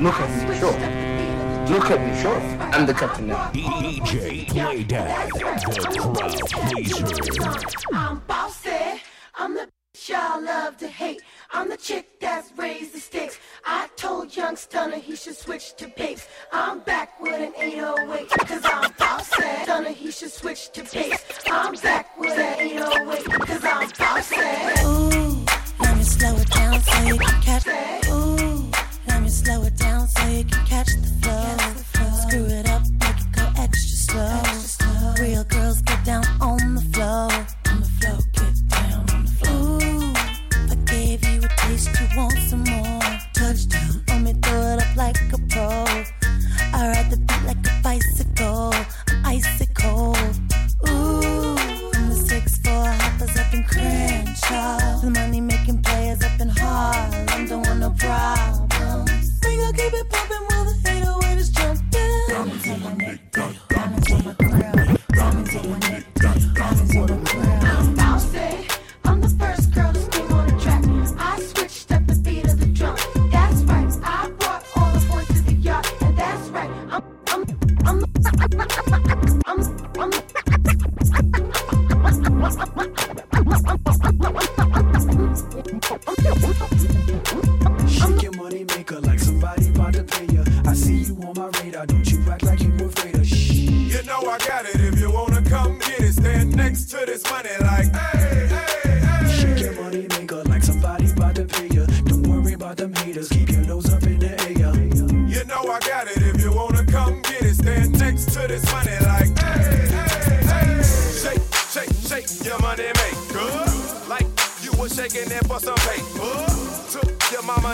Look at me, sure. Look at me, sure. I'm the captain now. DJ PlayDAT, the crowd pleaser.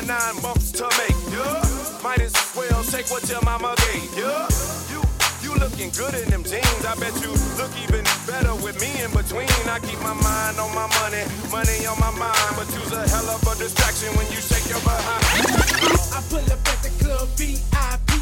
for nine months to make. Yeah. Might as well take what your mama gave. Yeah. You, you looking good in them jeans. I bet you look even better with me in between. I keep my mind on my money, money on my mind. But you's a hell of a distraction when you shake your behind. I pull up at the club, VIP.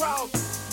crowd.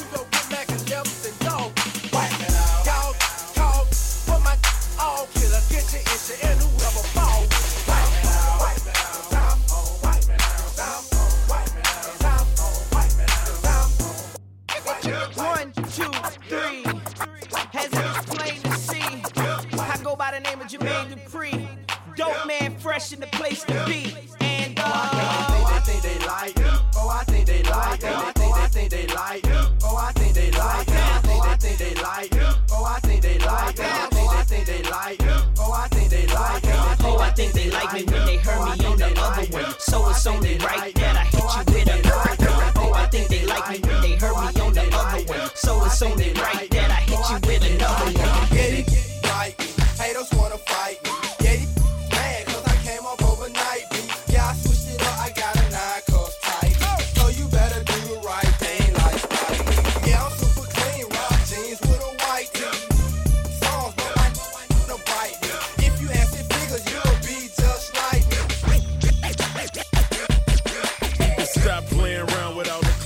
Like me when they heard me on the other way, So it's only right that I hit you with another one. Oh, I think they like me when they heard me on the other way, So it's only right.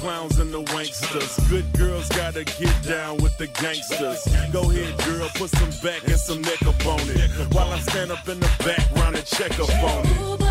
clowns and the wanksters. Good girls gotta get down with the gangsters. Go ahead, girl, put some back and some neck up on it. While I stand up in the background and check up on it.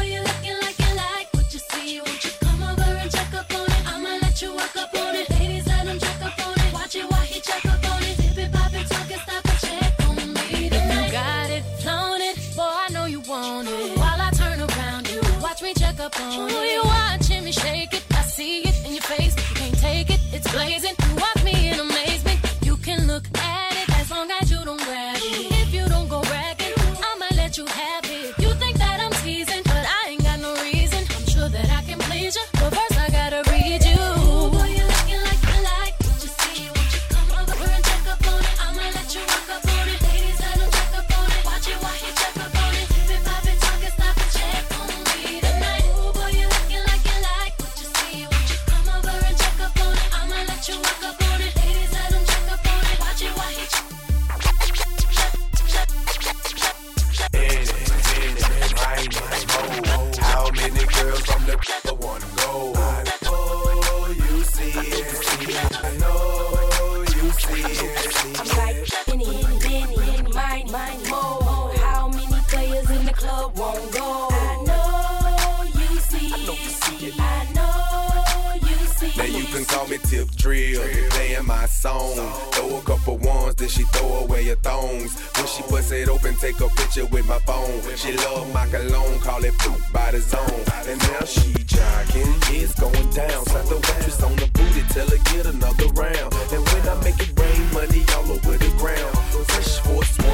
Me Tip Drill, playing my song. Throw a couple ones, then she throw away her thongs. When she bust it open, take a picture with my phone. She love my cologne, call it poop by the zone. And now she jogging, it's going down. Slap the waitress on the booty, tell her get another round. And when I make it rain, money all over the ground. Fresh One, Sean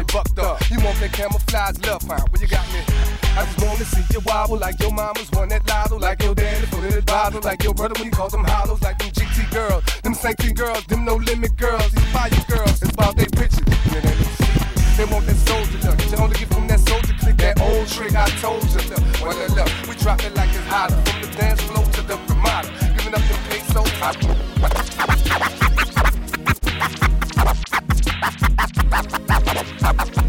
bucked up. You want that camouflage love hound, but you got me. I just wanna see you wobble like your mama's won that lotto, like your daddy in a bottle, like your brother when you call them hollows, like them GT girls, them sanctity girls, them no limit girls, these fire girls. It's about they bitches. Yeah, they, want that soldier look. You only get from that soldier click, that old trick I told you. Look, well, look, look, we drop it like it's hotter. From the dance floor to the Ramada. Giving up them pesos. I,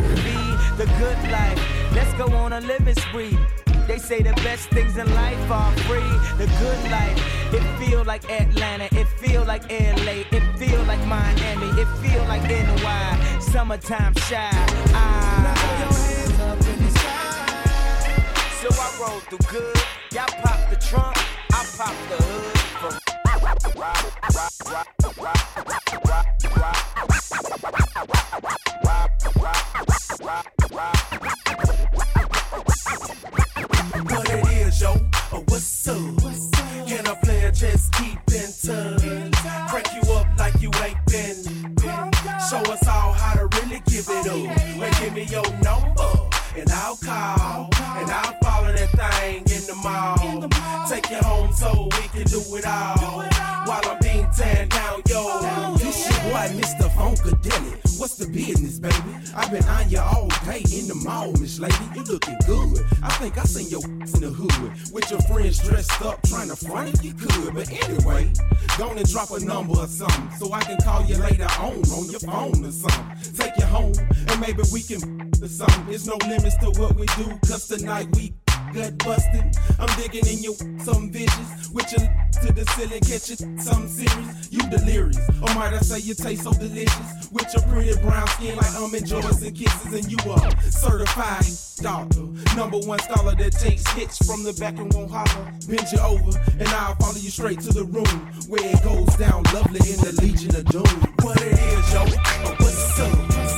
pleaser. The good life. Let's go on a living spree. They say the best things in life are free. The good life. It feel like Atlanta. It feel like LA. It feel like Miami. It feel like NY. Summertime shy. Ah. So I roll through good. Y'all pop the trunk. I pop the hood. what your number. And I'll call, and I'll follow that thing in the mall. Take you home so we can do it all. While I'm being tan down, yo. This your boy, Mr. Funkadelic. What's the business, baby? I've been on you all day in the mall, Miss Lady. You looking good. I think I seen your in the hood with your friends dressed up, trying to front if you could. But anyway, go and drop a number or something so I can call you later on on your phone or something. Take you home and maybe we can or something. There's no limits to what we do, cause tonight we gut busting. I'm digging in your some vicious with your to the ceiling, catching some serious. You delirious, or might I say you taste so delicious with your pretty brown skin like um, almond joys and kisses, and you are certified doctor, number one scholar that takes hits from the back and won't holler. Bend you over, and I'll follow you straight to the room where it goes down lovely in the Legion of Doom. What it is, yo? What's up?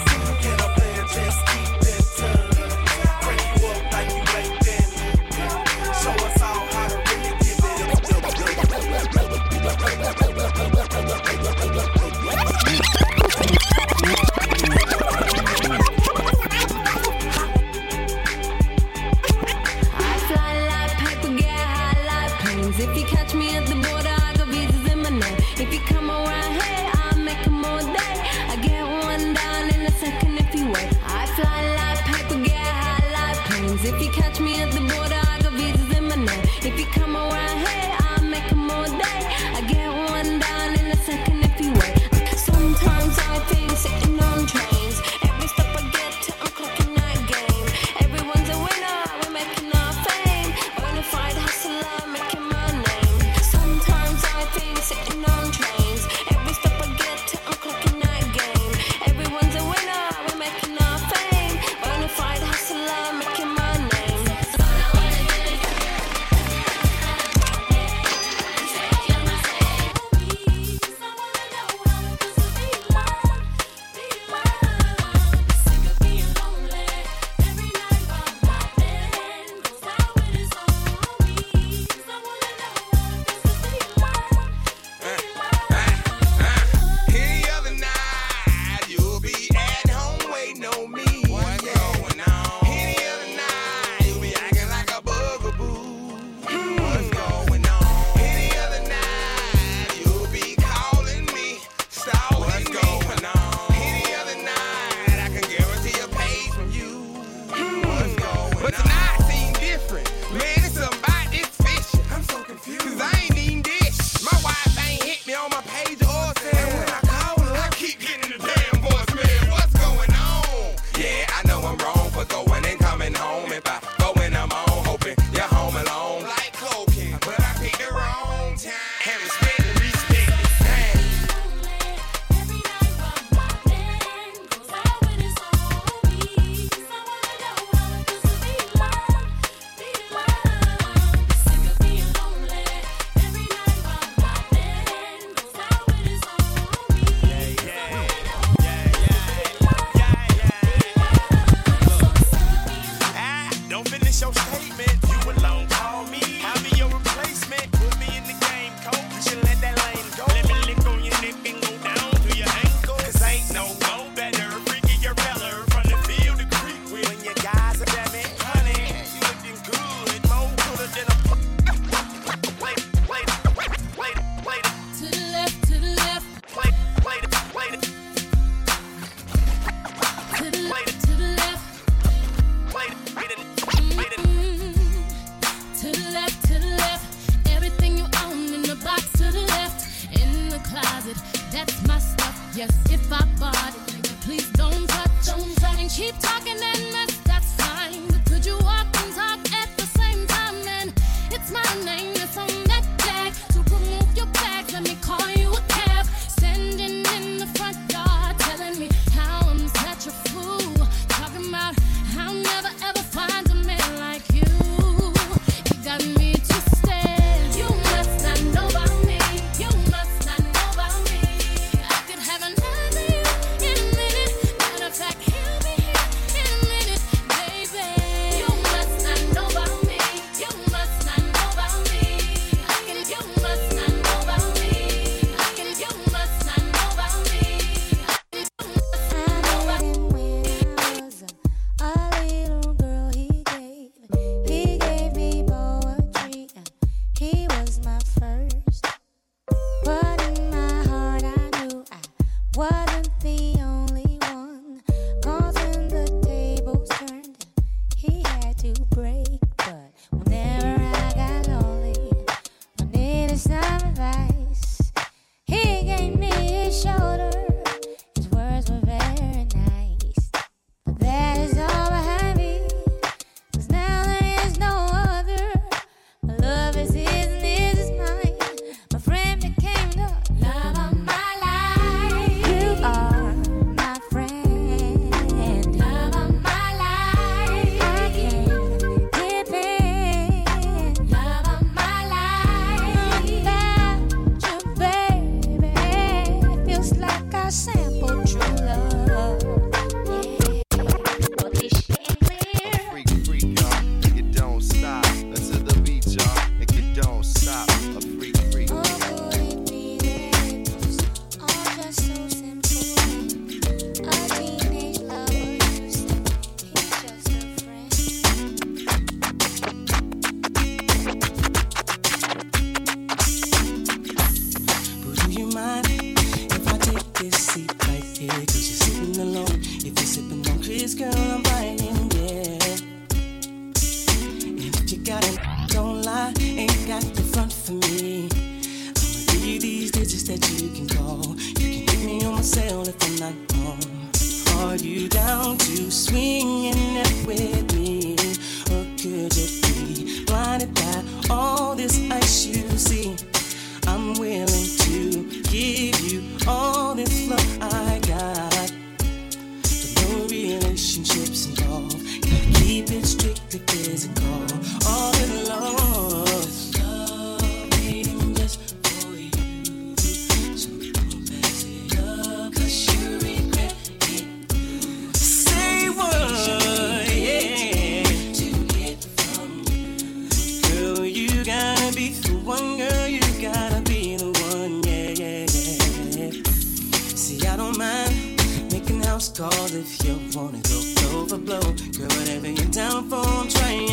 You wanna go overblow, girl, whatever you're down for, I'm trying.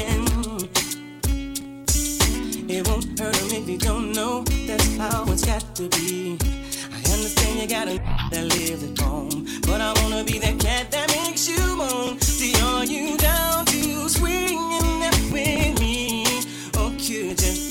It won't hurt them if you don't know that's how it's got to be. I understand you gotta that lives at home, but I wanna be that cat that makes you moan. See, are you down to swinging up with me? Oh, just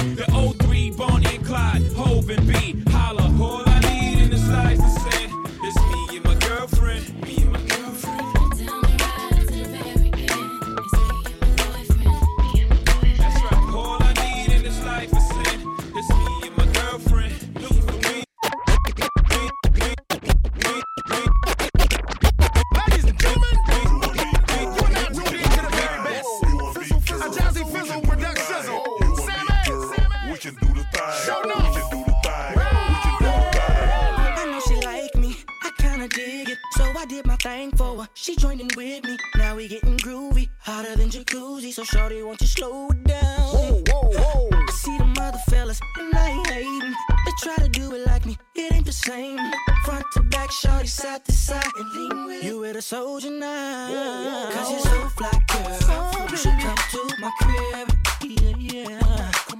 side to side and lean with You with a soldier now. Cause you're so fly, girl. So you should come to my crib. Yeah, yeah.